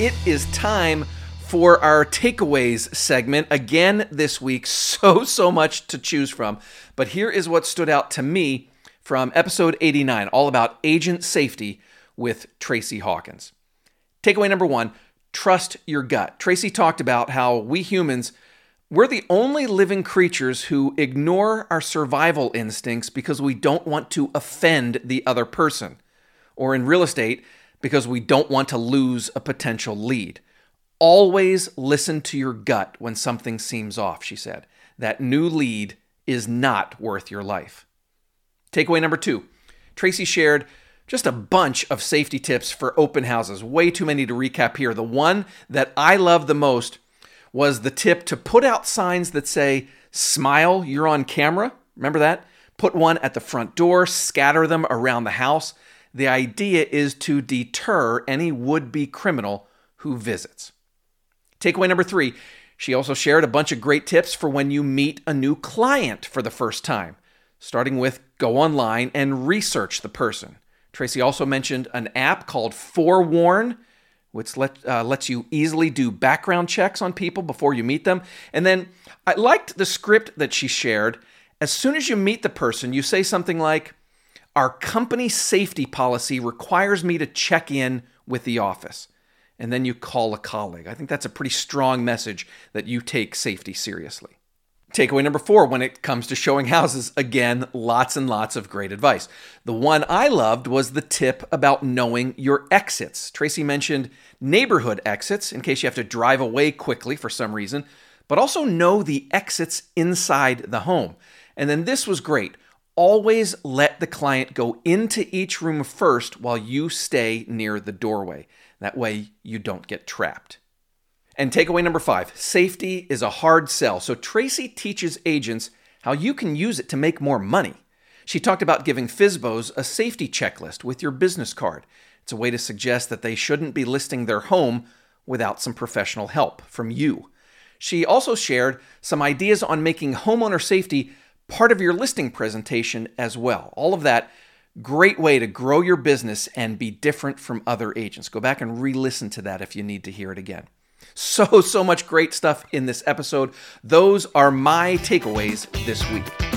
it is time for our takeaways segment. Again, this week, so, so much to choose from. But here is what stood out to me from episode 89, all about agent safety with Tracey Hawkins. Takeaway number one trust your gut. Tracey talked about how we humans, we're the only living creatures who ignore our survival instincts because we don't want to offend the other person. Or in real estate, because we don't want to lose a potential lead. Always listen to your gut when something seems off, she said. That new lead is not worth your life. Takeaway number two Tracey shared just a bunch of safety tips for open houses. Way too many to recap here. The one that I love the most was the tip to put out signs that say, Smile, you're on camera. Remember that? Put one at the front door, scatter them around the house. The idea is to deter any would be criminal who visits. Takeaway number three she also shared a bunch of great tips for when you meet a new client for the first time, starting with go online and research the person. Tracey also mentioned an app called Forewarn, which let, uh, lets you easily do background checks on people before you meet them. And then I liked the script that she shared. As soon as you meet the person, you say something like, Our company safety policy requires me to check in with the office. And then you call a colleague. I think that's a pretty strong message that you take safety seriously. Takeaway number four when it comes to showing houses, again, lots and lots of great advice. The one I loved was the tip about knowing your exits. Tracey mentioned neighborhood exits in case you have to drive away quickly for some reason, but also know the exits inside the home. And then this was great. Always let the client go into each room first while you stay near the doorway. That way you don't get trapped. And takeaway number five safety is a hard sell. So Tracey teaches agents how you can use it to make more money. She talked about giving FSBOs a safety checklist with your business card. It's a way to suggest that they shouldn't be listing their home without some professional help from you. She also shared some ideas on making homeowner safety part of your listing presentation as well. All of that, great way to grow your business and be different from other agents. Go back and re listen to that if you need to hear it again. So, so much great stuff in this episode. Those are my takeaways this week.